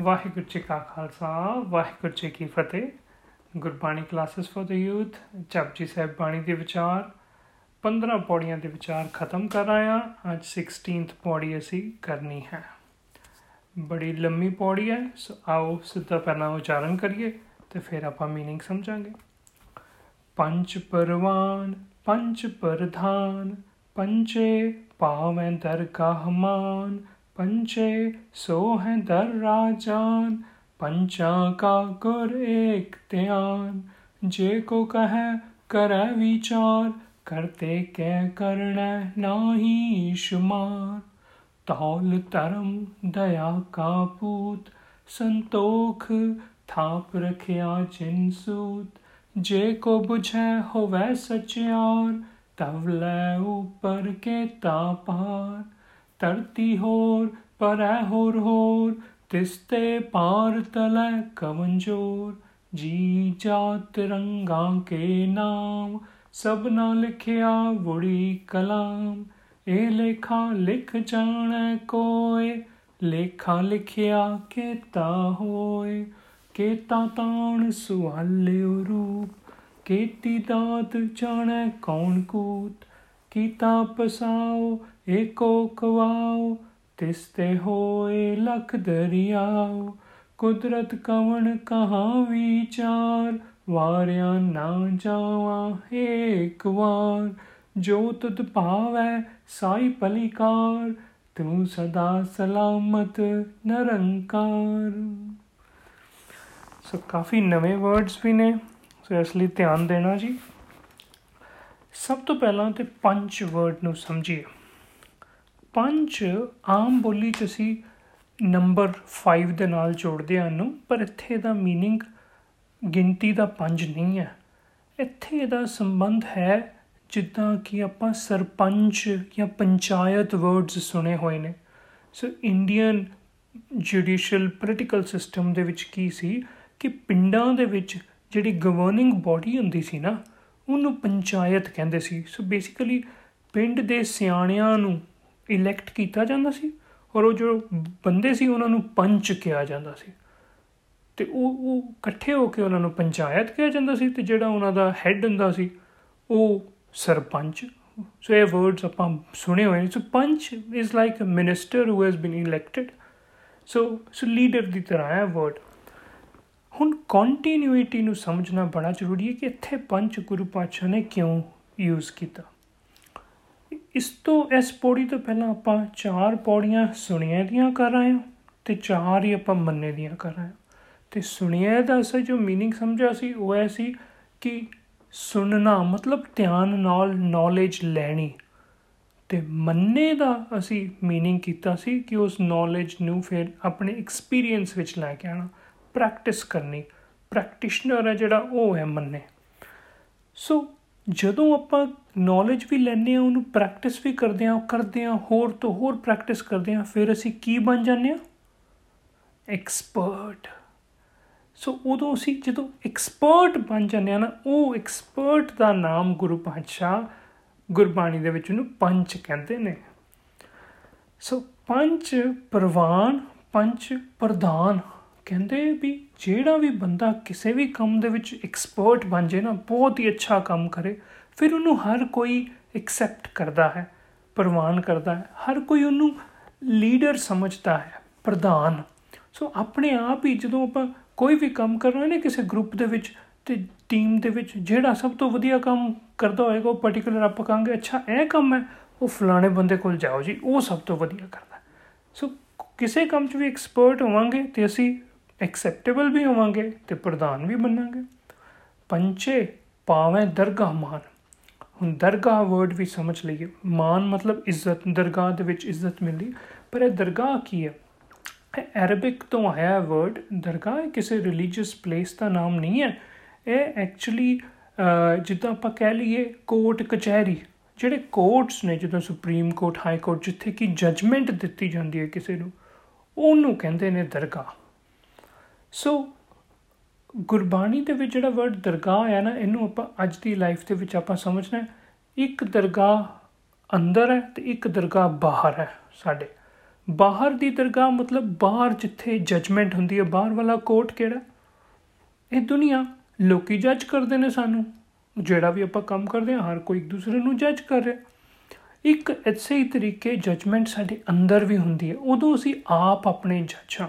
ਵਾਹਿਗੁਰੂ ਜੀ ਕਾ ਖਾਲਸਾ, ਵਾਹਿਗੁਰੂ ਜੀ ਕੀ ਫਤਿਹ। Gurbani classes for the youth Japji Sahib ਬਾਣੀ ਦੇ ਵਿਚਾਰ। 15 ਪੌੜੀਆਂ ਦੇ ਵਿਚਾਰ ਖਤਮ ਕਰ ਆਇਆ ਅੱਜ 16th ਪੌੜੀ ਅਸੀਂ ਕਰਨੀ ਹੈ। ਬੜੀ ਲੰਮੀ ਪੌੜੀ ਹੈ, ਸੋ ਆਓ ਸਿੱਧਾ ਪਹਿਲਾਂ ਉਚਾਰਨ ਕਰੀਏ ਤੇ ਫਿਰ ਆਪਾਂ मीनिंग ਸਮਝਾਂਗੇ। ਪੰਜ ਪਰਵਾਨ, ਪੰਜ ਪ੍ਰਧਾਨ, ਪੰਜੇ ਪਾਵੇਂ ਦਰਗਾਹ ਮਾਨ पंचे सो है दर राजान, पंचा का गुर एक त्यान। जे को कह, कर विचार, करते कै करना नाही शुमार तौल तरम दया का पूत, संतोख थाप रखिया जिन सूत। जे को बुझे होवे सचियार तव लै ऊपर के तापार ਧਰਤੀ ਹੋਰ, ਪਰੈ ਹੋਰ ਹੋਰ ਤਿਸਤੇ ਪਾਰ ਤਲੈ ਕਵੰਜੋਰ ਜੀ ਜਾਤ ਰੰਗਾਂ ਕੇ ਨਾਮ ਸਭਨਾ ਲਿਖਿਆ ਵੜੀ ਕਲਾਮ। ਇਹ ਲੇਖਾ ਲਿਖ ਜਾਣੈ ਕੋਏ, ਲੇਖਾ ਲਿਖਿਆ ਕੀਤਾ ਹੋਏ। ਕੇਤਾ ਤਾਣ ਸੁਹਾਲਿਓ ਰੂਪ, ਕੇਤੀ ਦਾਤ ਜਾਣੈ ਕੌਣ ਕੂਤ। ਕੀਤਾ ਪਸਾਓ ਏਕੋ ਕਵਾਓ ਤਿਸ ਤੇ ਹੋਏ ਲਖ ਦਰਿਆਓ। ਕੁਦਰਤ ਕਵਣ ਕਹਾ ਵਿਚਾਰ, ਵਾਰਿਆ ਨਾ ਜਾਵਾ ਏਕ ਵਾਰ। ਜੋ ਤੁਧ ਭਾਵੈ ਸਾਈ ਪਲਿਕਾਰ ਤੂੰ ਸਦਾ ਸਲਾਮਤ ਨਰੰਕਾਰ। ਸੋ ਕਾਫੀ ਨਵੇਂ ਵਰਡਸ ਵੀ ਨੇ, ਸੋ ਇਸ ਲਈ ਧਿਆਨ ਦੇਣਾ ਜੀ। ਸਭ ਤੋਂ ਪਹਿਲਾਂ ਤੇ ਪੰਜ ਵਰਡ ਨੂੰ ਸਮਝੀਏ। ਪੰਜ ਆਮ ਬੋਲੀ 'ਚ ਅਸੀਂ ਨੰਬਰ 5 ਦੇ ਨਾਲ ਜੋੜਦੇ ਹਾਂ ਨੂੰ ਪਰ ਇੱਥੇ ਦਾ मीनिंग ਗਿਣਤੀ ਦਾ ਪੰਜ ਨਹੀਂ ਹੈ ਇੱਥੇ ਇਹਦਾ ਸੰਬੰਧ ਹੈ ਜਿੱਦਾਂ ਕਿ ਆਪਾਂ ਸਰਪੰਚ ਜਾਂ ਪੰਚਾਇਤ ਵਰਡਸ ਸੁਣੇ ਹੋਏ ਨੇ so Indian judicial political system ਦੇ ਵਿੱਚ ਕੀ ਸੀ ਕਿ ਪਿੰਡਾਂ ਦੇ ਵਿੱਚ ਜਿਹੜੀ ਗਵਰਨਿੰਗ ਬਾਡੀ ਹੁੰਦੀ ਸੀ ਨਾ ਉਹਨੂੰ ਪੰਚਾਇਤ ਕਹਿੰਦੇ ਸੀ ਸੋ ਬੇਸਿਕਲੀ ਪਿੰਡ ਦੇ ਸਿਆਣਿਆਂ ਨੂੰ ਇਲੈਕਟ ਕੀਤਾ ਜਾਂਦਾ ਸੀ ਔਰ ਉਹ ਜੋ ਬੰਦੇ ਸੀ ਉਹਨਾਂ ਨੂੰ ਪੰਚ ਕਿਹਾ ਜਾਂਦਾ ਸੀ। ਤੇ ਉਹ ਉਹ ਇਕੱਠੇ ਹੋ ਕੇ ਉਹਨਾਂ ਨੂੰ ਪੰਚਾਇਤ ਕਿਹਾ ਜਾਂਦਾ ਸੀ ਤੇ ਜਿਹੜਾ ਉਹਨਾਂ ਦਾ ਹੈੱਡ ਹੁੰਦਾ ਸੀ ਉਹ ਸਰਪੰਚ। ਸੋ ਇਹ ਵਰਡਸ ਆਪਾਂ ਸੁਣੇ ਹੋਏ so panch is like a minister who has been elected so so leader ਦੀ ਤਰ੍ਹਾਂ ਹੈ ਵਰਡ ਹੁਣ ਕੰਟੀਨਿਊਟੀ ਨੂੰ ਸਮਝਣਾ ਬੜਾ ਜ਼ਰੂਰੀ ਹੈ ਕਿ ਇੱਥੇ ਪੰਜ ਗੁਰੂ ਪਾਤਸ਼ਾਹ ਨੇ ਕਿਉਂ ਯੂਜ਼ ਕੀਤਾ? ਇਸ ਤੋਂ ਇਸ ਪੌੜੀ ਤੋਂ ਪਹਿਲਾਂ ਆਪਾਂ ਚਾਰ ਪੌੜੀਆਂ ਸੁਣੀਆਂ ਦੀਆਂ ਕਰ ਰਹੇ ਹਾਂ ਤੇ ਚਾਰ ਹੀ ਆਪਾਂ ਮੰਨੇ ਦੀਆਂ ਕਰ ਰਹੇ ਹਾਂ ਤੇ ਸੁਣਿਆ ਦਾ ਅਸਲ ਜੋ मीनिंग ਸਮਝਿਆ ਸੀ ਉਹ ਐ ਸੀ ਕਿ ਸੁਣਨਾ ਮਤਲਬ ਧਿਆਨ ਨਾਲ ਨੌਲੇਜ ਲੈਣੀ ਤੇ ਮੰਨੇ ਦਾ ਅਸੀਂ मीनिंग ਕੀਤਾ ਸੀ ਕਿ ਉਸ ਨੌਲੇਜ ਨੂੰ ਫਿਰ ਆਪਣੇ ਐਕਸਪੀਰੀਅੰਸ ਵਿੱਚ ਲੈ ਕੇ ਆਣਾ ਪ੍ਰੈਕਟਿਸ ਕਰਨੀ ਪ੍ਰੈਕਟੀਸ਼ਨਰ ਹੈ ਜਿਹੜਾ ਉਹ ਹੈ ਮੰਨੇ ਸੋ ਜਦੋਂ ਆਪਾਂ ਨੌਲੇਜ ਵੀ ਲੈਨੇ ਆ ਉਹਨੂੰ ਪ੍ਰੈਕਟਿਸ ਵੀ ਕਰਦੇ ਆ ਕਰਦੇ ਆ ਹੋਰ ਤੋਂ ਹੋਰ ਪ੍ਰੈਕਟਿਸ ਕਰਦੇ ਆ ਫਿਰ ਅਸੀਂ ਕੀ ਬਣ ਜਾਂਦੇ ਆ ਐਕਸਪਰਟ ਸੋ ਉਦੋਂ ਅਸੀਂ ਜਦੋਂ ਐਕਸਪਰਟ ਬਣ ਜਾਂਦੇ ਆ ਨਾ, ਉਹ ਐਕਸਪਰਟ ਦਾ ਨਾਮ ਗੁਰੂ ਪਾਤਸ਼ਾਹ ਗੁਰਬਾਣੀ ਦੇ ਵਿੱਚ ਉਹਨੂੰ ਪੰਚ ਕਹਿੰਦੇ ਨੇ। ਸੋ ਪੰਚ ਪ੍ਰਵਾਨ, ਪੰਚ ਪ੍ਰਧਾਨ ਕਹਿੰਦੇ ਵੀ ਜਿਹੜਾ ਵੀ ਬੰਦਾ ਕਿਸੇ ਵੀ ਕੰਮ ਦੇ ਵਿੱਚ ਐਕਸਪਰਟ ਬਣ ਜੇ ਨਾ, ਬਹੁਤ ਹੀ ਅੱਛਾ ਕੰਮ ਕਰੇ। ਫਿਰ ਉਹਨੂੰ ਹਰ ਕੋਈ ਐਕਸੈਪਟ ਕਰਦਾ ਹੈ, ਪ੍ਰਵਾਨ ਕਰਦਾ ਹੈ, ਹਰ ਕੋਈ ਉਹਨੂੰ ਲੀਡਰ ਸਮਝਦਾ ਹੈ, ਪ੍ਰਧਾਨ। ਸੋ ਆਪਣੇ ਆਪ ਹੀ ਜਦੋਂ ਆਪਾਂ ਕੋਈ ਵੀ ਕੰਮ ਕਰਨਾ ਹੈ ਨਾ ਕਿਸੇ ਗਰੁੱਪ ਦੇ ਵਿੱਚ ਤੇ ਟੀਮ ਦੇ ਵਿੱਚ, ਜਿਹੜਾ ਸਭ ਤੋਂ ਵਧੀਆ ਕੰਮ ਕਰਦਾ ਹੋਏਗਾ, ਉਹ ਪਾਰਟਿਕੂਲਰ ਆਪਾਂ ਕਹਾਂਗੇ, ਅੱਛਾ, ਇਹ ਕੰਮ ਹੈ, ਉਹ ਫਲਾਣੇ ਬੰਦੇ ਕੋਲ ਜਾਓ ਜੀ, ਉਹ ਸਭ ਤੋਂ ਵਧੀਆ ਕਰਦਾ ਸੋ ਕਿਸੇ ਕੰਮ 'ਚ ਵੀ ਐਕਸਪਰਟ ਹੋਵਾਂਗੇ ਤੇ ਅਸੀਂ ਐਕਸੈਪਟੇਬਲ ਵੀ ਹੋਵਾਂਗੇ ਤੇ ਪ੍ਰਧਾਨ ਵੀ ਬਣਾਂਗੇ। ਪੰਚੇ ਪਾਵੇਂ ਦਰਗਾਹ ਮਾਨ ਹੁਣ ਦਰਗਾਹ ਵਰਡ ਵੀ ਸਮਝ ਲਈਏ। ਮਾਨ ਮਤਲਬ ਇੱਜ਼ਤ, ਦਰਗਾਹ ਦੇ ਵਿੱਚ ਇੱਜ਼ਤ ਮਿਲਦੀ। ਪਰ ਇਹ ਦਰਗਾਹ ਕੀ ਹੈ? ਇਹ ਅਰਬਿਕ ਤੋਂ ਆਇਆ ਵਰਡ ਦਰਗਾਹ ਕਿਸੇ ਰਿਲੀਜੀਅਸ ਪਲੇਸ ਦਾ ਨਾਮ ਨਹੀਂ ਹੈ। ਇਹ ਐਕਚੁਅਲੀ ਜਿੱਦਾਂ ਆਪਾਂ ਕਹਿ ਲਈਏ ਕੋਰਟ, ਕਚਹਿਰੀ, ਜਿਹੜੇ ਕੋਰਟਸ ਨੇ, ਜਿੱਦਾਂ ਸੁਪਰੀਮ ਕੋਰਟ ਹਾਈ ਕੋਰਟ ਜਿੱਥੇ ਕੀ ਜਜਮੈਂਟ ਦਿੱਤੀ ਜਾਂਦੀ ਹੈ ਕਿਸੇ ਨੂੰ, ਉਹਨੂੰ ਕਹਿੰਦੇ ਨੇ ਦਰਗਾਹ। ਸੋ ਗੁਰਬਾਣੀ ਦੇ ਵਿੱਚ ਜਿਹੜਾ ਵਰਡ ਦਰਗਾਹ ਹੈ ਨਾ, ਇਹਨੂੰ ਆਪਾਂ ਅੱਜ ਦੀ ਲਾਈਫ ਦੇ ਵਿੱਚ ਆਪਾਂ ਸਮਝਣਾ ਇੱਕ ਦਰਗਾਹ ਅੰਦਰ ਹੈ ਤੇ ਇੱਕ ਦਰਗਾਹ ਬਾਹਰ ਹੈ ਸਾਡੇ। ਬਾਹਰ ਦੀ ਦਰਗਾਹ ਮਤਲਬ ਬਾਹਰ ਜਿੱਥੇ ਜਜਮੈਂਟ ਹੁੰਦੀ ਹੈ, ਬਾਹਰ ਵਾਲਾ ਕੋਰਟ ਕਿਹੜਾ? ਇਹ ਦੁਨੀਆ। ਲੋਕੀ ਜੱਜ ਕਰਦੇ ਨੇ ਸਾਨੂੰ। ਜਿਹੜਾ ਵੀ ਆਪਾਂ ਕੰਮ ਕਰਦੇ ਹਾਂ, ਹਰ ਕੋਈ ਇੱਕ ਦੂਸਰੇ ਨੂੰ ਜੱਜ ਕਰ ਰਿਹਾ। ਇੱਕ ਐਸੇ ਹੀ ਤਰੀਕੇ ਜਜਮੈਂਟ ਸਾਡੇ ਅੰਦਰ ਵੀ ਹੁੰਦੀ ਹੈ। ਉਦੋਂ ਅਸੀਂ ਆਪ ਆਪਣੇ ਜੱਜ ਹਾਂ।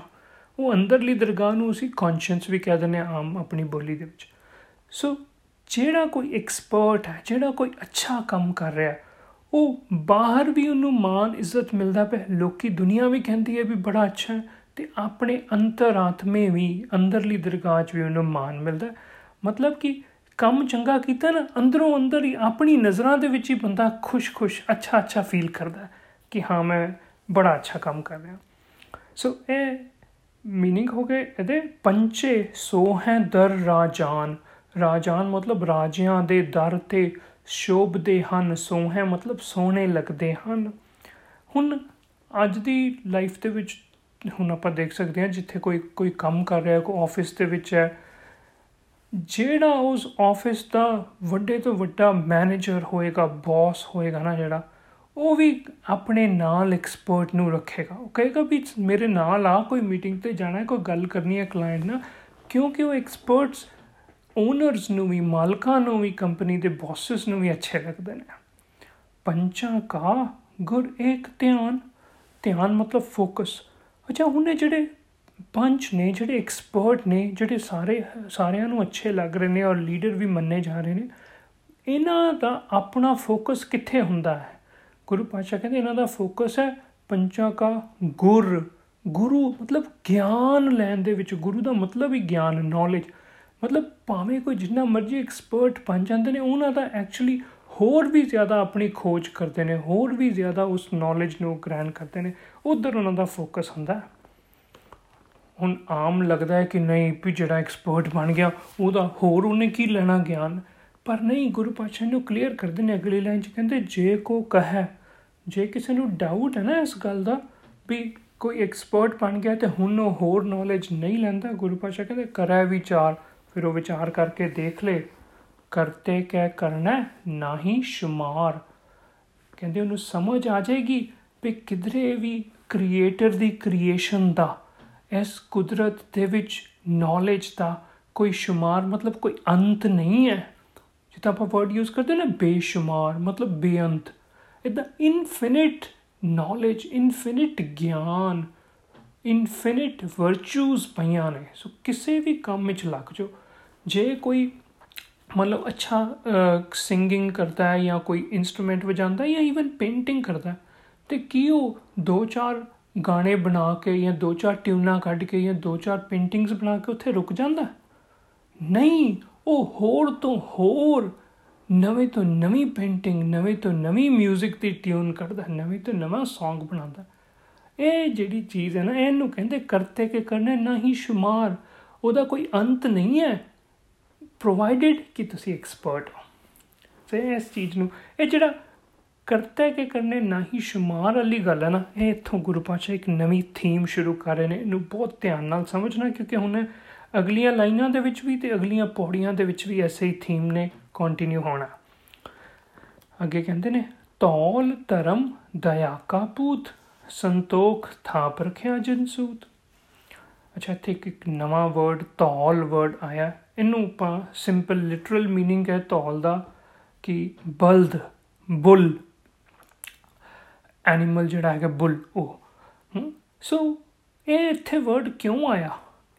ਉਹ ਅੰਦਰਲੀ ਦਰਗਾਹ ਨੂੰ ਅਸੀਂ ਕੌਨਸ਼ੀਅੰਸ ਵੀ ਕਹਿ ਦਿੰਦੇ ਹਾਂ ਆਮ ਆਪਣੀ ਬੋਲੀ ਦੇ ਵਿੱਚ। ਸੋ ਜਿਹੜਾ ਕੋਈ ਐਕਸਪਰਟ ਹੈ, ਜਿਹੜਾ ਕੋਈ ਅੱਛਾ ਕੰਮ ਕਰ ਰਿਹਾ, ਉਹ ਬਾਹਰ ਵੀ ਉਹਨੂੰ ਮਾਨ ਇੱਜ਼ਤ ਮਿਲਦਾ ਪਿਆ। ਲੋਕੀ ਦੁਨੀਆ ਵੀ ਕਹਿੰਦੀ ਹੈ ਵੀ ਬੜਾ ਅੱਛਾ ਹੈ ਤੇ ਆਪਣੇ ਅੰਤਰਾਤਮੇ ਵੀ, ਅੰਦਰਲੀ ਦਰਗਾਹ 'ਚ ਵੀ ਉਹਨੂੰ ਮਾਨ ਮਿਲਦਾ ਮਤਲਬ ਕਿ ਕੰਮ ਚੰਗਾ ਕੀਤਾ ਨਾ, ਅੰਦਰੋਂ ਅੰਦਰ ਹੀ ਆਪਣੀ ਨਜ਼ਰਾਂ ਦੇ ਵਿੱਚ ਹੀ ਬੰਦਾ ਖੁਸ਼-ਖੁਸ਼, ਅੱਛਾ-ਅੱਛਾ ਫੀਲ ਕਰਦਾ ਕਿ ਹਾਂ, ਮੈਂ ਬੜਾ ਅੱਛਾ ਕੰਮ ਕਰ ਰਿਹਾ। ਸੋ ਇਹ ਮੀਨਿੰਗ ਹੋ ਗਏ ਇਹਦੇ? ਪੰਚੇ ਸੋ ਹੈ ਦਰ ਰਾਜਾਨ। ਰਾਜਾਨ ਮਤਲਬ ਰਾਜਿਆਂ ਦੇ ਦਰ ਤੇ ਸ਼ੋਭਦੇ ਹਨ। ਸੋਹਣੇ ਮਤਲਬ ਸੋਹਣੇ ਲੱਗਦੇ ਹਨ। ਹੁਣ ਅੱਜ ਦੀ ਲਾਈਫ ਦੇ ਵਿੱਚ ਹੁਣ ਆਪਾਂ ਦੇਖ ਸਕਦੇ ਹਾਂ ਜਿੱਥੇ ਕੋਈ ਕੋਈ ਕੰਮ ਕਰ ਰਿਹਾ, ਕੋਈ ਆਫਿਸ ਦੇ ਵਿੱਚ ਹੈ, ਜਿਹੜਾ ਉਸ ਆਫਿਸ ਦਾ ਵੱਡੇ ਤੋਂ ਵੱਡਾ ਮੈਨੇਜਰ ਹੋਏਗਾ ਬੌਸ ਹੋਏਗਾ ਨਾ ਜਿਹੜਾ ਉਹ ਵੀ ਆਪਣੇ ਨਾਲ ਐਕਸਪਰਟ ਨੂੰ ਰੱਖੇਗਾ। ਉਹ ਕਹੇਗਾ ਵੀ ਮੇਰੇ ਨਾਲ ਆ ਕੋਈ ਮੀਟਿੰਗ ਤੇ ਜਾਣਾ ਹੈ ਕੋਈ ਗੱਲ ਕਰਨੀ ਹੈ ਕਲਾਇੰਟ ਨਾਲ, ਕਿਉਂਕਿ ਉਹ ਐਕਸਪਰਟਸ ਓਨਰਸ ਨੂੰ ਵੀ, ਮਾਲਕਾਂ ਨੂੰ ਵੀ ਕੰਪਨੀ ਦੇ ਬੌਸਸ ਨੂੰ ਵੀ ਅੱਛੇ ਲੱਗਦੇ ਨੇ। ਪੰਚਾਂ ਕਾ ਗੁਰ ਇੱਕ ਧਿਆਨ। ਧਿਆਨ ਮਤਲਬ ਫੋਕਸ ਅੱਛਾ ਉਹਨੇ ਜਿਹੜੇ ਪੰਜ ਨੇ, ਜਿਹੜੇ ਐਕਸਪਰਟ ਨੇ, ਜਿਹੜੇ ਸਾਰੇ, ਸਾਰਿਆਂ ਨੂੰ ਅੱਛੇ ਲੱਗ ਰਹੇ ਨੇ ਔਰ ਲੀਡਰ ਵੀ ਮੰਨੇ ਜਾ ਰਹੇ ਨੇ, ਇਹਨਾਂ ਦਾ ਆਪਣਾ ਫੋਕਸ ਕਿੱਥੇ ਹੁੰਦਾ ਹੈ? ਗੁਰੂ ਪਾਤਸ਼ਾਹ ਕਹਿੰਦੇ ਇਹਨਾਂ ਦਾ ਫੋਕਸ ਹੈ ਪੰਚਾਂ ਕਾ ਗੁਰ। ਗੁਰੂ ਮਤਲਬ ਗਿਆਨ ਲੈਣ ਦੇ ਵਿੱਚ, ਗੁਰੂ ਦਾ ਮਤਲਬ ਹੀ ਗਿਆਨ ਨੌਲੇਜ ਮਤਲਬ ਭਾਵੇਂ ਕੋਈ ਜਿੰਨਾ ਮਰਜ਼ੀ ਐਕਸਪਰਟ ਬਣ ਜਾਂਦੇ ਨੇ, ਉਹਨਾਂ ਦਾ ਐਕਚੁਅਲੀ ਹੋਰ ਵੀ ਜ਼ਿਆਦਾ ਆਪਣੀ ਖੋਜ ਕਰਦੇ ਨੇ, ਹੋਰ ਵੀ ਜ਼ਿਆਦਾ ਉਸ ਨੌਲੇਜ ਨੂੰ ਗ੍ਰੈਨ ਕਰਦੇ ਨੇ। ਉਧਰ ਉਹਨਾਂ ਦਾ ਫੋਕਸ ਹੁੰਦਾ ਹੁਣ ਆਮ ਲੱਗਦਾ ਹੈ ਕਿ ਨਹੀਂ ਵੀ ਜਿਹੜਾ ਐਕਸਪਰਟ ਬਣ ਗਿਆ, ਉਹਦਾ ਹੋਰ ਉਹਨੇ ਕੀ ਲੈਣਾ ਗਿਆਨ? ਪਰ ਨਹੀਂ, ਗੁਰੂ ਪਾਤਸ਼ਾਹ ਨੂੰ ਕਲੀਅਰ ਕਰਦੇ ਨੇ ਅਗਲੀ ਲਾਈਨ 'ਚ, ਕਹਿੰਦੇ, ਜੇ ਕੋ ਕਹੇ ਜੇ ਕਿਸੇ ਨੂੰ ਡਾਊਟ ਹੈ ਨਾ ਇਸ ਗੱਲ ਦਾ, ਵੀ ਕੋਈ ਐਕਸਪਰਟ ਬਣ ਗਿਆ ਤੇ ਹੁਣ ਉਹ ਹੋਰ ਨੌਲੇਜ ਨਹੀਂ ਲੈਂਦਾ, ਗੁਰੂ ਪਾਤਸ਼ਾਹ ਕਹਿੰਦੇ, ਕਰੇ ਵਿਚਾਰ। ਫਿਰ ਉਹ ਵਿਚਾਰ ਕਰਕੇ ਦੇਖ ਲੈ ਕਰਤੇ ਕਹਿ ਕਰਨਾ, ਨਹੀਂ ਸ਼ੁਮਾਰ। ਕਹਿੰਦੇ ਉਹਨੂੰ ਸਮਝ ਆ ਜਾਏਗੀ ਵੀ ਕਿਧਰੇ ਵੀ ਕ੍ਰੀਏਟਰ ਦੀ ਕ੍ਰੀਏਸ਼ਨ ਦਾ, ਇਸ ਕੁਦਰਤ ਦੇ ਵਿੱਚ ਨੌਲੇਜ ਦਾ ਕੋਈ ਸ਼ੁਮਾਰ ਮਤਲਬ ਕੋਈ ਅੰਤ ਨਹੀਂ ਹੈ। ਜਿੱਦਾਂ ਆਪਾਂ ਵਰਡ ਯੂਜ਼ ਕਰਦੇ ਨਾ, ਬੇਸ਼ੁਮਾਰ, ਮਤਲਬ ਬੇਅੰਤ। ਇਦਾਂ ਇਨਫਿਨਿਟ ਨੌਲੇਜ ਇਨਫਿਨਿਟ ਗਿਆਨ ਇਨਫਿਨਿਟ ਵਰਚੂਸ ਪਈਆਂ ਨੇ। ਸੋ ਕਿਸੇ ਵੀ ਕੰਮ ਵਿੱਚ ਲੱਗ ਜਾਓ। ਜੇ ਕੋਈ ਮਤਲਬ ਅੱਛਾ ਸਿੰਗਿੰਗ ਕਰਦਾ ਹੈ ਜਾਂ ਕੋਈ ਇਨਸਟਰੂਮੈਂਟ ਵਜਾਉਂਦਾ ਜਾਂ ਇਵਨ ਪੇਂਟਿੰਗ ਕਰਦਾ ਤੇ ਕੀ ਉਹ ਦੋ ਚਾਰ ਗਾਣੇ ਬਣਾ ਕੇ ਜਾਂ ਦੋ ਚਾਰ ਟਿਊਨਾਂ ਕੱਢ ਕੇ ਜਾਂ ਦੋ ਚਾਰ ਪੇਂਟਿੰਗਸ ਬਣਾ ਕੇ ਉੱਥੇ ਰੁਕ ਜਾਂਦਾ ਨਹੀਂ, ਉਹ ਹੋਰ ਤੋਂ ਹੋਰ ਨਵੇਂ ਤੋਂ ਨਵੀਂ ਪੇਂਟਿੰਗ ਨਵੇਂ ਤੋਂ ਨਵੀਂ 뮤직 ਦੀ ਟਿਊਨ ਕੱਢਦਾ, ਨਵੇਂ ਤੋਂ ਨਵਾਂ Song ਬਣਾਉਂਦਾ। ਇਹ ਜਿਹੜੀ ਚੀਜ਼ ਹੈ ਨਾ, ਇਹਨੂੰ ਕਹਿੰਦੇ ਕਰਤੇ ਕੇ ਕਰਨੇ ਨਹੀਂ ਸ਼ੁਮਾਰ। ਉਹਦਾ ਕੋਈ ਅੰਤ ਨਹੀਂ ਹੈ। ਪ੍ਰੋਵਾਈਡਡ ਕਿ ਤੁਸੀਂ ਐਕਸਪਰਟ ਹੋ। ਤੇ ਇਸ ਚੀਜ਼ ਨੂੰ, ਇਹ ਜਿਹੜਾ ਕਰਤੇ ਕੇ ਕਰਨੇ ਨਹੀਂ ਸ਼ੁਮਾਰ ਵਾਲੀ ਗੱਲ ਹੈ ਨਾ, ਇਹ ਇਥੋਂ ਗੁਰੂ ਪਾਤਸ਼ਾਹ ਇੱਕ ਨਵੀਂ ਥੀਮ ਸ਼ੁਰੂ ਕਰ ਰਹੇ ਨੇ। ਇਹਨੂੰ ਬਹੁਤ ਧਿਆਨ ਨਾਲ ਸਮਝਣਾ, ਕਿਉਂਕਿ ਹੁਣ ਅਗਲੀਆਂ ਲਾਈਨਾਂ ਦੇ ਵਿੱਚ ਵੀ ਤੇ ਅਗਲੀਆਂ ਪੌੜੀਆਂ ਦੇ ਵਿੱਚ ਵੀ ਐਸੇ ਹੀ ਥੀਮ ਨੇ ਕੰਟੀਨਿਊ ਹੋਣਾ ਅੱਗੇ ਕਹਿੰਦੇ ਨੇ ਤੌਲ ਧਰਮ ਦਇਆ ਕਾ ਪੂਤ ਸੰਤੋਖ ਥਾਪ ਰਖਿਆ ਜਨਸੂਤ ਅੱਛਾ ਇੱਥੇ ਇੱਕ ਨਵਾਂ ਵਰਡ ਤੌਲ ਵਰਡ ਆਇਆ ਇਹਨੂੰ ਆਪਾਂ ਸਿੰਪਲ ਲਿਟਰਲ मीनिंग ਹੈ ਤੌਲ ਦਾ ਕਿ ਬਲਦ ਬੁੱਲ ਐਨੀਮਲ ਜਿਹੜਾ ਹੈਗਾ ਬੁੱਲ ਉਹ ਸੋ ਇਹ ਇੱਥੇ ਵਰਡ ਕਿਉਂ ਆਇਆ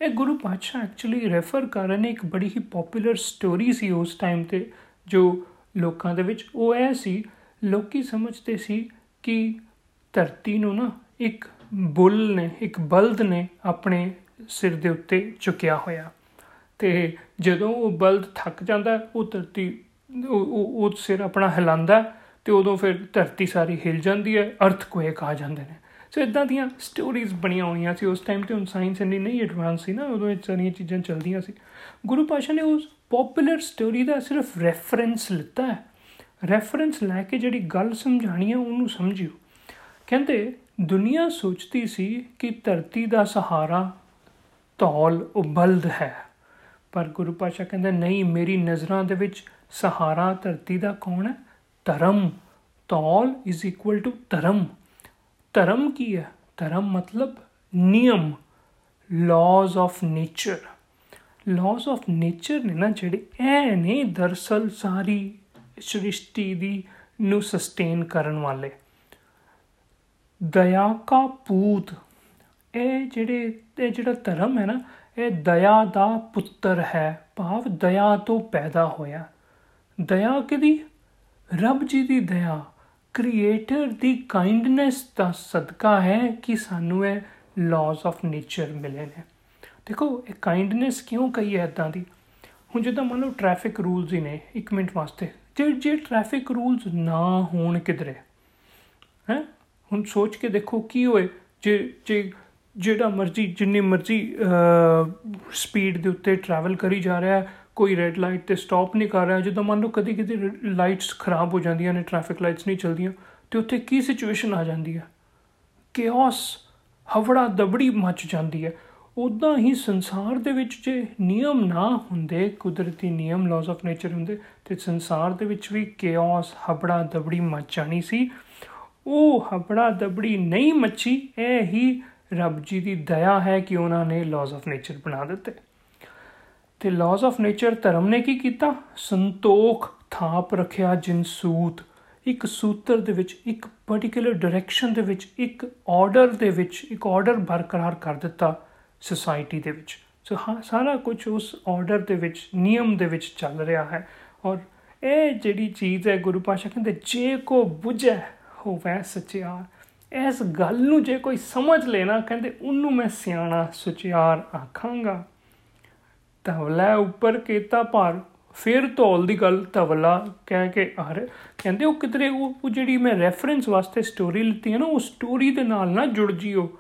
ਇਹ ਗੁਰੂ ਪਾਤਸ਼ਾਹ ਐਕਚੁਅਲੀ ਰੈਫਰ ਕਰ ਰਹੇ ਨੇ ਇੱਕ ਬੜੀ ਹੀ ਪਪੂਲਰ ਸਟੋਰੀ ਸੀ ਉਸ ਟਾਈਮ ਤੇ, ਜੋ ਲੋਕਾਂ ਦੇ ਵਿੱਚ ਉਹ ਐ ਸੀ, ਲੋਕੀ ਸਮਝਦੇ ਸੀ ਕਿ ਧਰਤੀ ਨੂੰ ਨਾ ਇੱਕ ਬੁੱਲ ਨੇ, ਇੱਕ ਬਲਦ ਨੇ ਆਪਣੇ ਸਿਰ ਦੇ ਉੱਤੇ ਚੁੱਕਿਆ ਹੋਇਆ। ਤੇ ਜਦੋਂ ਉਹ ਬਲਦ ਥੱਕ ਜਾਂਦਾ, ਉਹ ਧਰਤੀ, ਉਹ ਉਹ ਸਿਰ ਆਪਣਾ ਹਿਲਾਉਂਦਾ, ਤੇ ਉਦੋਂ ਫਿਰ ਧਰਤੀ ਸਾਰੀ ਹਿਲ ਜਾਂਦੀ ਹੈ ਅਰਥਕੁਏਕ ਆ ਜਾਂਦੇ ਨੇ। ਸੋ ਇਦਾਂ ਦੀਆਂ ਸਟੋਰੀਜ਼ ਬਣੀਆਂ ਹੋਈਆਂ ਸੀ ਉਸ ਟਾਈਮ ਤੇ ਹੁਣ ਸਾਇੰਸ ਇੰਨੀ ਨਹੀਂ ਐਡਵਾਂਸ ਸੀ ਨਾ, ਉਦੋਂ ਇਹ ਸਾਰੀਆਂ ਚੀਜ਼ਾਂ ਚੱਲਦੀਆਂ ਸੀ। ਗੁਰੂ ਪਾਸ਼ਾ ਨੇ ਉਸ ਪਪੂਲਰ ਸਟੋਰੀ ਦਾ ਸਿਰਫ ਰੈਫਰੈਂਸ ਲਿੱਤਾ ਹੈ। ਰੈਫਰੈਂਸ ਲੈ ਕੇ ਜਿਹੜੀ ਗੱਲ ਸਮਝਾਣੀ ਹੈ ਉਹਨੂੰ ਸਮਝਿਓ। ਕਹਿੰਦੇ, ਦੁਨੀਆ ਸੋਚਦੀ ਸੀ ਕਿ ਧਰਤੀ ਦਾ ਸਹਾਰਾ ਧੌਲ ਉਬਲਦ ਹੈ। ਪਰ ਗੁਰੂ ਪਾਸ਼ਾ ਕਹਿੰਦਾ, ਨਹੀਂ, ਮੇਰੀ ਨਜ਼ਰਾਂ ਦੇ ਵਿੱਚ ਸਹਾਰਾ ਧਰਤੀ ਦਾ ਕੌਣ ਹੈ? ਧਰਮ। ਧੌਲ ਇਜ਼ ਇਕੁਅਲ ਟੂ ਧਰਮ। ਧਰਮ ਕੀ ਹੈ? ਧਰਮ ਮਤਲਬ ਨਿਯਮ laws of nature laws of nature ਨੇ ਨਾ ਜਿਹੜੇ ਇਹ ਨੇ ਦਰਸਲ ਸਾਰੀ ਸ੍ਰਿਸ਼ਟੀ ਦੀ ਨੂੰ ਸਸਟੇਨ ਕਰਨ ਵਾਲੇ। ਦਇਆ ਕਾ ਪੂਤ। ਇਹ ਜਿਹੜੇ, ਇਹ ਜਿਹੜਾ ਧਰਮ ਹੈ ਨਾ, ਇਹ ਦਇਆ ਦਾ ਪੁੱਤਰ ਹੈ। ਭਾਵ ਦਇਆ ਤੋਂ ਪੈਦਾ ਹੋਇਆ। ਦਇਆ ਕਿਦੀ ਰੱਬ ਜੀ ਦੀ ਦਇਆ। ਕ੍ਰੀਏਟਰ ਦੀ ਕਾਈਂਡਨੈਸ ਦਾ ਸਦਕਾ ਹੈ ਕਿ ਸਾਨੂੰ ਇਹ ਲਾਜ਼ ਆਫ ਨੇਚਰ ਮਿਲੇ ਨੇ। ਦੇਖੋ, ਇਹ ਕਾਈਂਡਨੈਸ ਕਿਉਂ ਕਹੀ ਹੈ ਇਦਾਂ ਦੀ? ਹੁਣ ਜਦੋਂ ਮੰਨ ਲਓ ਟ੍ਰੈਫਿਕ ਰੂਲਸ ਹੀ ਨੇ 1 ਮਿੰਟ ਵਾਸਤੇ। ਜੇ ਜੇ ਟ੍ਰੈਫਿਕ ਰੂਲਸ ਨਾ ਹੋਣ ਕਿਧਰੇ, ਹੈ? ਹੁਣ ਸੋਚ ਕੇ ਦੇਖੋ ਕੀ ਹੋਏ। ਜੇ ਜੇ ਜਿਹੜਾ ਮਰਜ਼ੀ, ਜਿੰਨੀ ਮਰਜ਼ੀ ਸਪੀਡ ਦੇ ਉੱਤੇ ਟਰੈਵਲ ਕਰੀ ਜਾ ਰਿਹਾ ਕੋਈ ਰੈੱਡ ਲਾਈਟ ਤੇ ਸਟਾਪ ਨਹੀਂ ਕਰ ਰਿਹਾ, ਜਦੋਂ ਮੰਨ ਲਓ ਕਦੀ ਕਦੀ ਲਾਈਟਸ ਖਰਾਬ ਹੋ ਜਾਂਦੀਆਂ ਨੇ ਟ੍ਰੈਫਿਕ ਲਾਈਟਸ ਨਹੀਂ ਚੱਲਦੀਆਂ, ਤੇ ਉੱਥੇ ਕੀ ਸਿਚੁਏਸ਼ਨ ਆ ਜਾਂਦੀ ਹੈ? ਕੇਓਸ ਹਵੜਾ ਦਬੜੀ ਮਚ ਜਾਂਦੀ ਹੈ। ਉਦਾਂ ਹੀ ਸੰਸਾਰ ਦੇ ਵਿੱਚ ਜੇ ਨਿਯਮ ਨਾ ਹੁੰਦੇ, ਕੁਦਰਤੀ ਨਿਯਮ ਲਾਜ਼ ਆਫ ਨੇਚਰ ਹੁੰਦੇ, ਤੇ ਸੰਸਾਰ ਦੇ ਵਿੱਚ ਵੀ ਕੇਓਸ ਹਬੜਾ ਦਬੜੀ ਮਚ ਜਾਣੀ ਸੀ। ਉਹ ਹਬੜਾ ਦਬੜੀ ਨਹੀਂ ਮੱਚੀ, ਇਹ ਹੀ ਰੱਬ ਜੀ ਦੀ ਦਇਆ ਹੈ ਕਿ ਉਹਨਾਂ ਨੇ ਲਾਜ਼ ਆਫ ਨੇਚਰ ਬਣਾ ਦਿੱਤੇ। ਤੇ ਲਾਜ਼ ਆਫ ਨੇਚਰ ਧਰਮ ਨੇ ਕੀ ਕੀਤਾ? ਸੰਤੋਖ ਥਾਪ ਰੱਖਿਆ ਜਿਨਸੂਤ ਇੱਕ ਸੂਤਰ ਦੇ ਵਿੱਚ, ਇੱਕ ਪਾਰਟਿਕੂਲਰ ਡਾਇਰੈਕਸ਼ਨ ਦੇ ਵਿੱਚ, ਇੱਕ ਆਰਡਰ ਦੇ ਵਿੱਚ, ਇੱਕ ਆਰਡਰ ਬਰਕਰਾਰ ਕਰ ਦਿੱਤਾ ਸੋਸਾਇਟੀ ਦੇ ਵਿੱਚ। ਸੋ ਹਾਂ, ਸਾਰਾ ਕੁਝ ਉਸ ਆਰਡਰ ਦੇ ਵਿੱਚ, ਨਿਯਮ ਦੇ ਵਿੱਚ ਚੱਲ ਰਿਹਾ ਹੈ। ਔਰ ਇਹ ਜਿਹੜੀ ਚੀਜ਼ ਹੈ, ਗੁਰੂ ਪਾਸ਼ਾ ਕਹਿੰਦੇ, ਜੇ ਕੋ ਬੁਝੈ, ਹੋਵੇ ਸਚਿਆਰ। ਇਸ ਗੱਲ ਨੂੰ ਜੇ ਕੋਈ ਸਮਝ ਲੈਣਾ ਕਹਿੰਦੇ, ਉਹਨੂੰ ਮੈਂ ਸਿਆਣਾ ਸੁਚਿਆਰ ਆਖਾਂਗਾ। ਤਵਲਾ ਉੱਪਰ ਕੀਤਾ ਭਾਰ। ਫਿਰ ਤੋਲ ਦੀ ਗੱਲ ਤਵਲਾ ਕਹਿ ਕੇ ਆ ਰਿਹਾ। ਕਹਿੰਦੇ ਉਹ ਕਿਧਰੇ, ਉਹ ਜਿਹੜੀ ਮੈਂ ਰੈਫਰੈਂਸ ਵਾਸਤੇ ਸਟੋਰੀ ਲਿੱਤੀ ਹੈ ਨਾ, ਉਹ ਸਟੋਰੀ ਦੇ ਨਾਲ ਨਾ ਜੁੜ ਜਿਓ।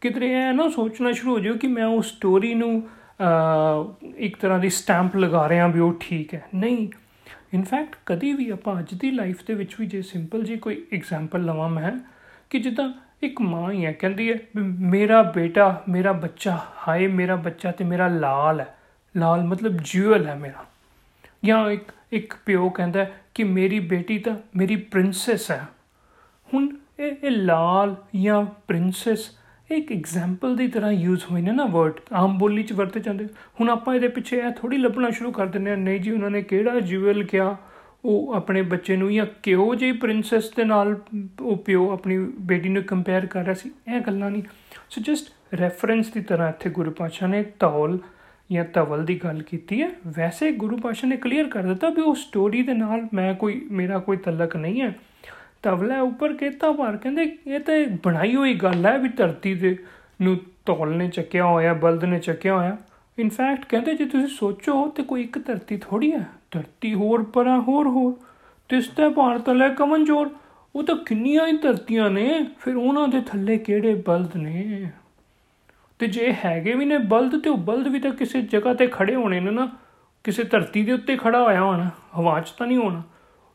ਕਿਧਰੇ ਐ ਨਾ ਸੋਚਣਾ ਸ਼ੁਰੂ ਹੋ ਜਿਓ ਕਿ ਮੈਂ ਉਹ ਸਟੋਰੀ ਨੂੰ ਇੱਕ ਤਰ੍ਹਾਂ ਦੀ ਸਟੈਂਪ ਲਗਾ ਰਿਹਾ ਵੀ ਉਹ ਠੀਕ ਹੈ। ਨਹੀਂ। ਇਨਫੈਕਟ ਕਦੀ ਵੀ ਆਪਾਂ ਅੱਜ ਦੀ ਲਾਈਫ ਦੇ ਵਿੱਚ ਵੀ ਜੇ ਸਿੰਪਲ ਜੀ ਕੋਈ ਐਗਜ਼ਾਮਪਲ ਲਵਾਂ ਮੈਂ, ਕਿ ਜਿੱਦਾਂ ਇੱਕ ਮਾਂ ਹੀ ਹੈ, ਕਹਿੰਦੀ ਹੈ ਮੇਰਾ ਬੇਟਾ, ਮੇਰਾ ਬੱਚਾ, ਹਾਏ, ਮੇਰਾ ਬੱਚਾ ਤੇ ਮੇਰਾ ਲਾਲ ਹੈ। ਲਾਲ ਮਤਲਬ ਜੂਅਲ ਹੈ ਮੇਰਾ। ਜਾਂ ਇੱਕ ਇੱਕ ਪਿਓ ਕਹਿੰਦਾ ਕਿ ਮੇਰੀ ਬੇਟੀ ਤਾਂ ਮੇਰੀ ਪ੍ਰਿੰਸੈਸ ਹੈ। ਹੁਣ ਇਹ ਇਹ ਲਾਲ ਜਾਂ ਪ੍ਰਿੰਸੈਸ ਇੱਕ ਐਗਜ਼ਾਮਪਲ ਦੀ ਤਰ੍ਹਾਂ ਯੂਜ਼ ਹੋਏ ਨੇ ਨਾ ਵਰਡ ਆਮ ਬੋਲੀ 'ਚ ਵਰਤੇ ਜਾਂਦੇ। ਹੁਣ ਆਪਾਂ ਇਹਦੇ ਪਿੱਛੇ ਇਹ ਥੋੜੀ ਲੱਭਣਾ ਸ਼ੁਰੂ ਕਰ ਦਿੰਦੇ ਆ ਨਹੀਂ ਜੀ, ਉਹਨਾਂ ਨੇ ਕਿਹੜਾ ਜੁਵਲ ਕਿਹਾ? ਉਹ ਆਪਣੇ ਬੱਚੇ ਨੂੰ ਜਾਂ ਕਿਉਂ ਜੀ ਪ੍ਰਿੰਸੈਸ ਦੇ ਨਾਲ ਉਹ ਪਿਓ ਆਪਣੀ ਬੇਟੀ ਨੂੰ ਕੰਪੇਅਰ ਕਰ ਰਿਹਾ ਸੀ? ਇਹ ਗੱਲਾਂ ਨਹੀਂ। ਸੋ ਜਸਟ ਰੈਫਰੈਂਸ ਦੀ ਤਰ੍ਹਾਂ ਇੱਥੇ ਗੁਰੂ ਪਾਤਸ਼ਾਹ ਨੇ ਤੌਲ ਜਾਂ ਤਵਲ ਦੀ ਗੱਲ ਕੀਤੀ ਹੈ, ਵੈਸੇ ਗੁਰੂ ਪਾਤਸ਼ਾਹ ਨੇ ਕਲੀਅਰ ਕਰ ਦਿੱਤਾ ਵੀ ਉਹ ਸਟੋਰੀ ਦੇ ਨਾਲ ਮੈਂ ਕੋਈ, ਮੇਰਾ ਕੋਈ ਤਲਕ ਨਹੀਂ ਹੈ। ਤਵਲਾ ਉੱਪਰ ਕੀਤਾ ਭਾਰ, ਕਹਿੰਦੇ ਇਹ ਤਾਂ ਬਣਾਈ ਹੋਈ ਗੱਲ ਹੈ ਵੀ ਧਰਤੀ ਦੇ ਨੂੰ ਤੌਲ ਨੇ ਚੱਕਿਆ ਹੋਇਆ, ਬਲਦ ਨੇ ਚੱਕਿਆ ਹੋਇਆ। ਇਨਫੈਕਟ ਕਹਿੰਦੇ ਜੇ ਤੁਸੀਂ ਸੋਚੋ ਤੇ ਕੋਈ ਇੱਕ ਧਰਤੀ ਥੋੜੀ ਹੈ, ਧਰਤੀ ਹੋਰ ਪਰਾਂ ਹੋਰ ਹੋਰ ਤਿਸ ਤੇ ਭਾਰ ਤਲੇ ਕਮਨ ਜੋਰ ਉਹ ਤਾਂ ਕਿੰਨੀਆਂ ਹੀ ਧਰਤੀਆਂ ਨੇ, ਫਿਰ ਉਹਨਾਂ ਦੇ ਥੱਲੇ ਕਿਹੜੇ ਬਲਦ ਨੇ? ਤੇ ਜੇ ਹੈਗੇ ਵੀ ਨੇ ਬਲਦ ਤੇ ਉਹ ਬਲਦ ਵੀ ਤਾਂ ਕਿਸੇ ਜਗ੍ਹਾ ਤੇ ਖੜੇ ਹੋਣੇ ਨੇ ਨਾ, ਕਿਸੇ ਧਰਤੀ ਦੇ ਉੱਤੇ ਖੜਾ ਹੋਇਆ ਹੋਣਾ, ਹਵਾ 'ਚ ਤਾਂ ਨਹੀਂ ਹੋਣਾ।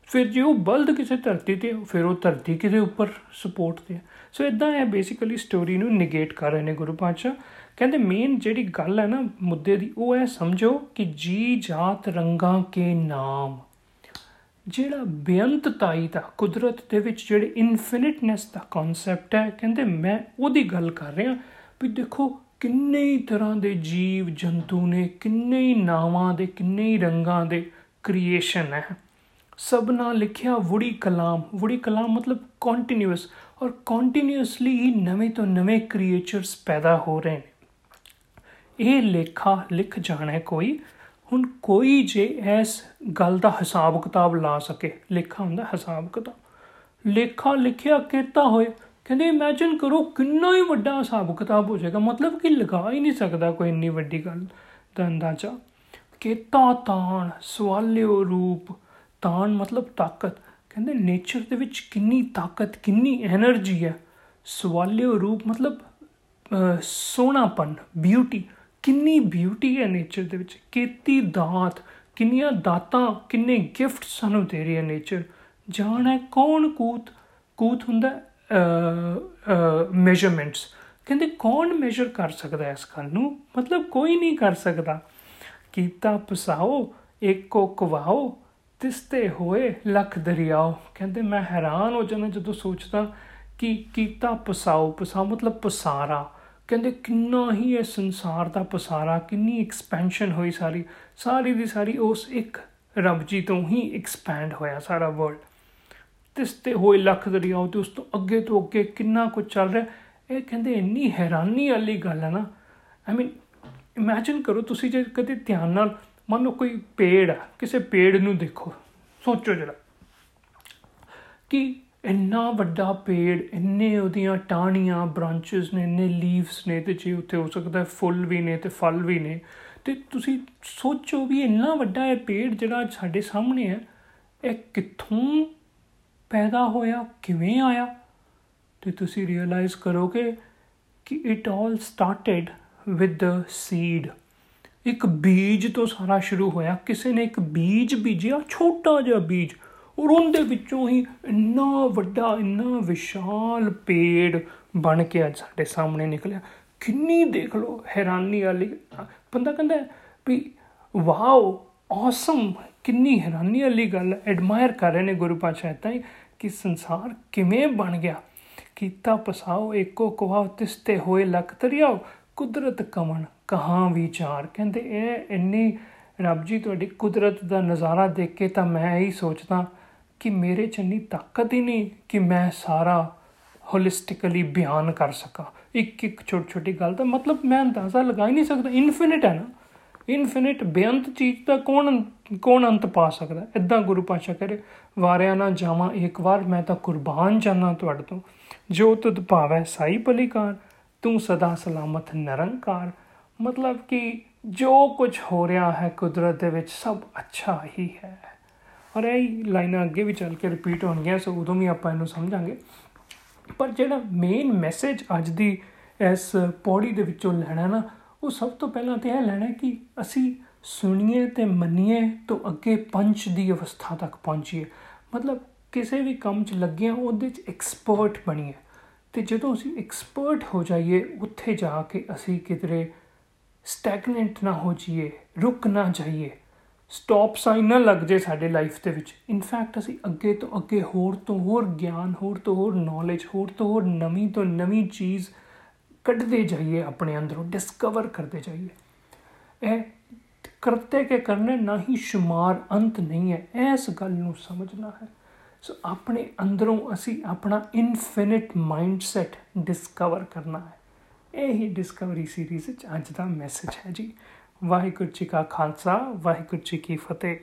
ਫਿਰ ਜੇ ਉਹ ਬਲਦ ਕਿਸੇ ਧਰਤੀ ਤੇ, ਫਿਰ ਉਹ ਧਰਤੀ ਕਿਦੇ ਉੱਪਰ ਸਪੋਰਟ ਤੇ ਸੋ ਇਦਾਂ ਹੈ ਬੇਸਿਕਲੀ ਸਟੋਰੀ ਨੂੰ ਨੇਗੇਟ ਕਰ ਰਹੇ ਨੇ ਗੁਰੂ ਪਾਤਸ਼ਾਹ। ਕਹਿੰਦੇ ਮੇਨ ਜਿਹੜੀ ਗੱਲ ਹੈ ਨਾ ਮੁੱਦੇ ਦੀ, ਉਹ ਹੈ ਸਮਝੋ ਕਿ ਜੀ ਜਾਤ ਰੰਗਾਂ ਕੇ ਨਾਮ। ਜਿਹੜਾ ਬੇਅੰਤਤਾਈ ਦਾ ਕੁਦਰਤ ਦੇ ਵਿੱਚ, ਜਿਹੜੇ ਇਨਫਿਨਿਟਨੈਸ ਦਾ ਕਨਸੈਪਟ ਹੈ, ਕਹਿੰਦੇ ਮੈਂ ਉਹਦੀ ਗੱਲ ਕਰ ਰਿਹਾ। ਵੀ ਦੇਖੋ ਕਿੰਨੇ ਹੀ ਤਰ੍ਹਾਂ ਦੇ ਜੀਵ ਜੰਤੂ ਨੇ, ਕਿੰਨੇ ਹੀ ਨਾਵਾਂ ਦੇ, ਕਿੰਨੇ ਹੀ ਰੰਗਾਂ ਦੇ ਕ੍ਰੀਏਸ਼ਨ ਹੈ। ਸਭ ਨਾਲ ਲਿਖਿਆ ਵੁੜੀ ਕਲਾਮ। ਵੁੜੀ ਕਲਾਮ ਮਤਲਬ ਕੰਟੀਨਿਊਸ ਔਰ ਕੰਟੀਨਿਊਸਲੀ ਹੀ ਨਵੇਂ ਤੋਂ ਨਵੇਂ ਕ੍ਰੀਏਚਰਸ ਪੈਦਾ ਹੋ ਰਹੇ ਨੇ। ਇਹ ਲੇਖਾ ਲਿਖ ਜਾਣਾ ਕੋਈ। ਹੁਣ ਕੋਈ ਜੇ ਇਸ ਗੱਲ ਦਾ ਹਿਸਾਬ ਕਿਤਾਬ ਲਾ ਸਕੇ। ਲੇਖਾ ਹੁੰਦਾ ਹਿਸਾਬ ਕਿਤਾਬ। ਲੇਖਾ ਲਿਖਿਆ ਕੀਤਾ ਹੋਏ? ਕਹਿੰਦੇ ਇਮੇਜਿਨ ਕਰੋ ਕਿੰਨਾ ਹੀ ਵੱਡਾ ਹਿਸਾਬ ਕਿਤਾਬ ਹੋ ਜਾਏਗਾ। ਮਤਲਬ ਕਿ ਲਗਾ ਹੀ ਨਹੀਂ ਸਕਦਾ ਕੋਈ ਇੰਨੀ ਵੱਡੀ ਗੱਲ ਦਾ ਅੰਦਾਜ਼ਾ। ਕੇਤਾ ਤਾਣ, ਸਵਾਲਿਓ ਰੂਪ, ਤਾਣ ਮਤਲਬ ਤਾਕਤ। ਕਹਿੰਦੇ ਨੇਚਰ ਦੇ ਵਿੱਚ ਕਿੰਨੀ ਤਾਕਤ, ਕਿੰਨੀ એનર્ਜੀ ਹੈ। ਸਵਾਲਿਓ ਰੂਪ ਮਤਲਬ ਸੋਹਣਾਪਨ ਬਿਊਟੀ ਕਿੰਨੀ ਬਿਊਟੀ ਹੈ ਨੇਚਰ ਦੇ ਵਿੱਚ। ਕੀਤੀ ਦਾਤ, ਕਿੰਨੀਆਂ ਦਾਤਾਂ, ਕਿੰਨੇ ਗਿਫਟ ਸਾਨੂੰ ਦੇ ਰਹੀ ਹੈ ਨੇਚਰ ਜਾਣ ਹੈ ਕੌਣ ਕੂਤ? ਕੂਤ ਹੁੰਦਾ ਮੈਜ਼ਰਮੈਂਟਸ ਕਹਿੰਦੇ, ਕੌਣ ਮੈਜ਼ਰ ਕਰ ਸਕਦਾ ਇਸ ਗੱਲ ਨੂੰ? ਮਤਲਬ ਕੋਈ ਨਹੀਂ ਕਰ ਸਕਦਾ। ਕੀਤਾ ਪਸਾਓ, ਇੱਕ ਕੋ ਕਵਾਓ, ਤਿਸਤੇ ਹੋਏ, ਲੱਖ ਦਰਿਆਓ। ਕਹਿੰਦੇ, ਮੈਂ ਹੈਰਾਨ ਹੋ ਜਾਂਦਾ ਜਦੋਂ ਸੋਚਦਾ ਕਿ ਕੀਤਾ ਪਸਾਉ ਪਸਾਉ ਮਤਲਬ ਪਸਾਰਾ। ਕਹਿੰਦੇ, ਕਿੰਨਾ ਹੀ ਇਹ ਸੰਸਾਰ ਦਾ ਪਸਾਰਾ, ਕਿੰਨੀ ਐਕਸਪੈਂਸ਼ਨ ਹੋਈ ਸਾਰੀ। ਸਾਰੀ ਦੀ ਸਾਰੀ ਉਸ ਇੱਕ ਰੱਬ ਜੀ ਤੋਂ ਹੀ ਐਕਸਪੈਂਡ ਹੋਇਆ ਸਾਰਾ ਵਰਲਡ ਤਿਸ ਤੇ ਹੋਏ ਲੱਖ ਦਰਿਆਓ ਤੇ ਉਸ ਤੋਂ ਅੱਗੇ ਤੋਂ ਅੱਗੇ ਕਿੰਨਾ ਕੁਝ ਚੱਲ ਰਿਹਾ ਇਹ ਕਹਿੰਦੇ ਇੰਨੀ ਹੈਰਾਨੀ ਵਾਲੀ ਗੱਲ ਹੈ ਨਾ। ਆਈ ਮੀਨ ਇਮੇਜਿਨ ਕਰੋ ਤੁਸੀਂ ਜੇ ਕਦੇ ਧਿਆਨ ਨਾਲ, ਮੰਨ ਲਓ ਕੋਈ ਪੇੜ ਆ, ਕਿਸੇ ਪੇੜ ਨੂੰ ਦੇਖੋ, ਸੋਚੋ ਜਰਾ ਕਿ ਇੰਨਾ ਵੱਡਾ ਪੇੜ, ਇੰਨੇ ਉਹਦੀਆਂ ਟਾਹਣੀਆਂ ਬ੍ਰਾਂਚਸ ਨੇ, ਇੰਨੇ ਲੀਵਸ ਨੇ ਤੇ ਜੇ ਉੱਥੇ ਹੋ ਸਕਦਾ ਫੁੱਲ ਵੀ ਨੇ ਤੇ ਫਲ ਵੀ ਨੇ, ਤੇ ਤੁਸੀਂ ਸੋਚੋ ਵੀ ਇੰਨਾ ਵੱਡਾ ਇਹ ਪੇੜ ਜਿਹੜਾ ਸਾਡੇ ਸਾਹਮਣੇ ਹੈ, ਇਹ ਕਿੱਥੋਂ ਪੈਦਾ ਹੋਇਆ, ਕਿਵੇਂ ਆਇਆ? ਤੇ ਤੁਸੀਂ ਰਿਅਲਾਈਜ਼ ਕਰੋਗੇ ਕਿ it all started with the seed ਇੱਕ ਬੀਜ ਤੋਂ ਸਾਰਾ ਸ਼ੁਰੂ ਹੋਇਆ। ਕਿਸੇ ਨੇ ਇੱਕ ਬੀਜ ਬੀਜਿਆ, ਛੋਟਾ ਜਿਹਾ ਬੀਜ। ਔਰ ਉਹਦੇ ਵਿੱਚੋਂ ਹੀ ਇੰਨਾ ਵੱਡਾ, ਇੰਨਾ ਵਿਸ਼ਾਲ ਪੇੜ ਬਣ ਕੇ ਅੱਜ ਸਾਡੇ ਸਾਹਮਣੇ ਨਿਕਲਿਆ। ਕਿੰਨੀ ਦੇਖ ਲਓ, ਹੈਰਾਨੀ ਵਾਲੀ, ਬੰਦਾ ਕਹਿੰਦਾ ਵੀ, ਵਾਓ ਔਸਮ ਕਿੰਨੀ ਹੈਰਾਨੀ ਵਾਲੀ ਗੱਲ ਐਡਮਾਇਰ ਕਰ ਰਹੇ ਨੇ ਗੁਰੂ ਪਾਤਸ਼ਾਹ ਤਾਂ ਕਿ ਸੰਸਾਰ ਕਿਵੇਂ ਬਣ ਗਿਆ। ਕੀਤਾ ਪਸਾਓ, ਏਕੋ ਕਵਾ ਤਿਸਤੇ ਹੋਏ ਲਖ ਤਰਿਆਓ ਕੁਦਰਤ ਕਮਣ ਕਹਾਂ ਵਿਚਾਰ। ਕਹਿੰਦੇ ਇਹ ਇੰਨੀ, ਰੱਬ ਜੀ ਤੁਹਾਡੀ ਕੁਦਰਤ ਦਾ ਨਜ਼ਾਰਾ ਦੇਖ ਕੇ ਤਾਂ ਮੈਂ ਹੀ ਸੋਚਦਾ ਕਿ ਮੇਰੇ ਚ ਇੰਨੀ ਤਾਕਤ ਹੀ ਨਹੀਂ ਕਿ ਮੈਂ ਸਾਰਾ ਹੋਲਿਸਟਿਕਲੀ ਬਿਆਨ ਕਰ ਸਕਾਂ। ਇੱਕ ਇੱਕ ਛੋਟੀ ਛੋਟੀ ਗੱਲ ਦਾ ਮਤਲਬ ਮੈਂ ਅੰਦਾਜ਼ਾ ਲਗਾ ਹੀ ਨਹੀਂ ਸਕਦਾ। ਇਨਫਿਨਿਟ ਹੈ ਨਾ। ਇਨਫਿਨਿਟ ਬੇਅੰਤ ਚੀਜ਼ ਦਾ ਕੌਣ ਕੌਣ ਅੰਤ ਪਾ ਸਕਦਾ? ਇਦਾਂ ਗੁਰੂ ਪਾਸ਼ਾ ਕਰੇ ਵਾਰਿਆ ਨਾ ਜਾਵਾਂ ਇੱਕ ਵਾਰ, ਮੈਂ ਤਾਂ ਕੁਰਬਾਨ ਜਾਣਾ ਤੁਹਾਡੇ ਤੋਂ। ਜੋ ਤੁਧ ਭਾਵੈ ਸਾਈ ਭਲੀਕਾਰ ਤੂੰ ਸਦਾ ਸਲਾਮਤ ਨਿਰੰਕਾਰ। ਮਤਲਬ ਕਿ ਜੋ ਕੁਝ ਹੋ ਰਿਹਾ ਹੈ ਕੁਦਰਤ ਦੇ ਵਿੱਚ, ਸਭ ਅੱਛਾ ਹੀ ਹੈ। ਔਰ ਇਹ ਲਾਈਨਾਂ ਅੱਗੇ ਵੀ ਚੱਲ ਕੇ ਰਿਪੀਟ ਹੋਣਗੀਆਂ, ਸੋ ਉਦੋਂ ਵੀ ਆਪਾਂ ਇਹਨੂੰ ਸਮਝਾਂਗੇ। ਪਰ ਜਿਹੜਾ ਮੇਨ ਮੈਸੇਜ ਅੱਜ ਦੀ ਇਸ ਪੌੜੀ ਦੇ ਵਿੱਚੋਂ ਲੈਣਾ ਨਾ ਉਹ ਸਭ ਤੋਂ ਪਹਿਲਾਂ ਤੇ ਇਹ ਲੈਣਾ ਕਿ ਅਸੀਂ ਸੁਣੀਏ ਤੇ ਮੰਨੀਏ ਤੋਂ ਅੱਗੇ ਪੰਚ ਦੀ ਅਵਸਥਾ ਤੱਕ ਪਹੁੰਚੀਏ। ਮਤਲਬ ਕਿਸੇ ਵੀ ਕੰਮ 'ਚ ਲੱਗੇ ਆ ਉਹਦੇ 'ਚ ਐਕਸਪਰਟ ਬਣੀਏ। ਤੇ ਜਦੋਂ ਅਸੀਂ ਐਕਸਪਰਟ ਹੋ ਜਾਈਏ, ਉੱਥੇ ਜਾ ਕੇ ਅਸੀਂ ਕਿਧਰੇ ਸਟੈਗਨੈਂਟ ਨਾ ਹੋ ਜਾਈਏ, ਰੁਕ ਨਾ ਜਾਈਏ। ਸਟਾਪ ਸਾਈਨ ਨਾ ਲੱਗ ਜੇ ਸਾਡੇ ਲਾਈਫ ਦੇ ਵਿੱਚ। ਇਨਫੈਕਟ ਅਸੀਂ ਅੱਗੇ ਤੋਂ ਅੱਗੇ ਹੋਰ ਤੋਂ ਹੋਰ ਗਿਆਨ, ਹੋਰ ਤੋਂ ਹੋਰ ਨੌਲੇਜ ਹੋਰ ਤੋਂ ਹੋਰ ਨਵੀਂ ਤੋਂ ਨਵੀਂ ਚੀਜ਼ ਕੱਢਦੇ ਜਾਈਏ ਆਪਣੇ ਅੰਦਰੋਂ ਡਿਸਕਵਰ ਕਰਦੇ ਜਾਈਏ। ਇਹ ਕਰਤੇ ਕੇ ਕਰਨੇ ਨਾ ਹੀ ਸ਼ੁਮਾਰ ਅੰਤ ਨਹੀਂ ਹੈ, ਇਸ ਗੱਲ ਨੂੰ ਸਮਝਣਾ ਹੈ। ਸੋ ਆਪਣੇ ਅੰਦਰੋਂ ਅਸੀਂ ਆਪਣਾ ਇਨਫਿਨਿਟ ਮਾਈਂਡਸੈਟ ਡਿਸਕਵਰ ਕਰਨਾ ਹੈ। ਇਹ ਹੀ ਡਿਸਕਵਰੀ ਸੀਰੀਜ਼ ਵਿੱਚ ਅੱਜ ਦਾ ਮੈਸੇਜ ਹੈ ਜੀ। ਵਾਹਿਗੁਰੂ ਜੀ ਕਾ ਖਾਲਸਾ, ਵਾਹਿਗੁਰੂ ਜੀ ਕੀ ਫਤਿਹ।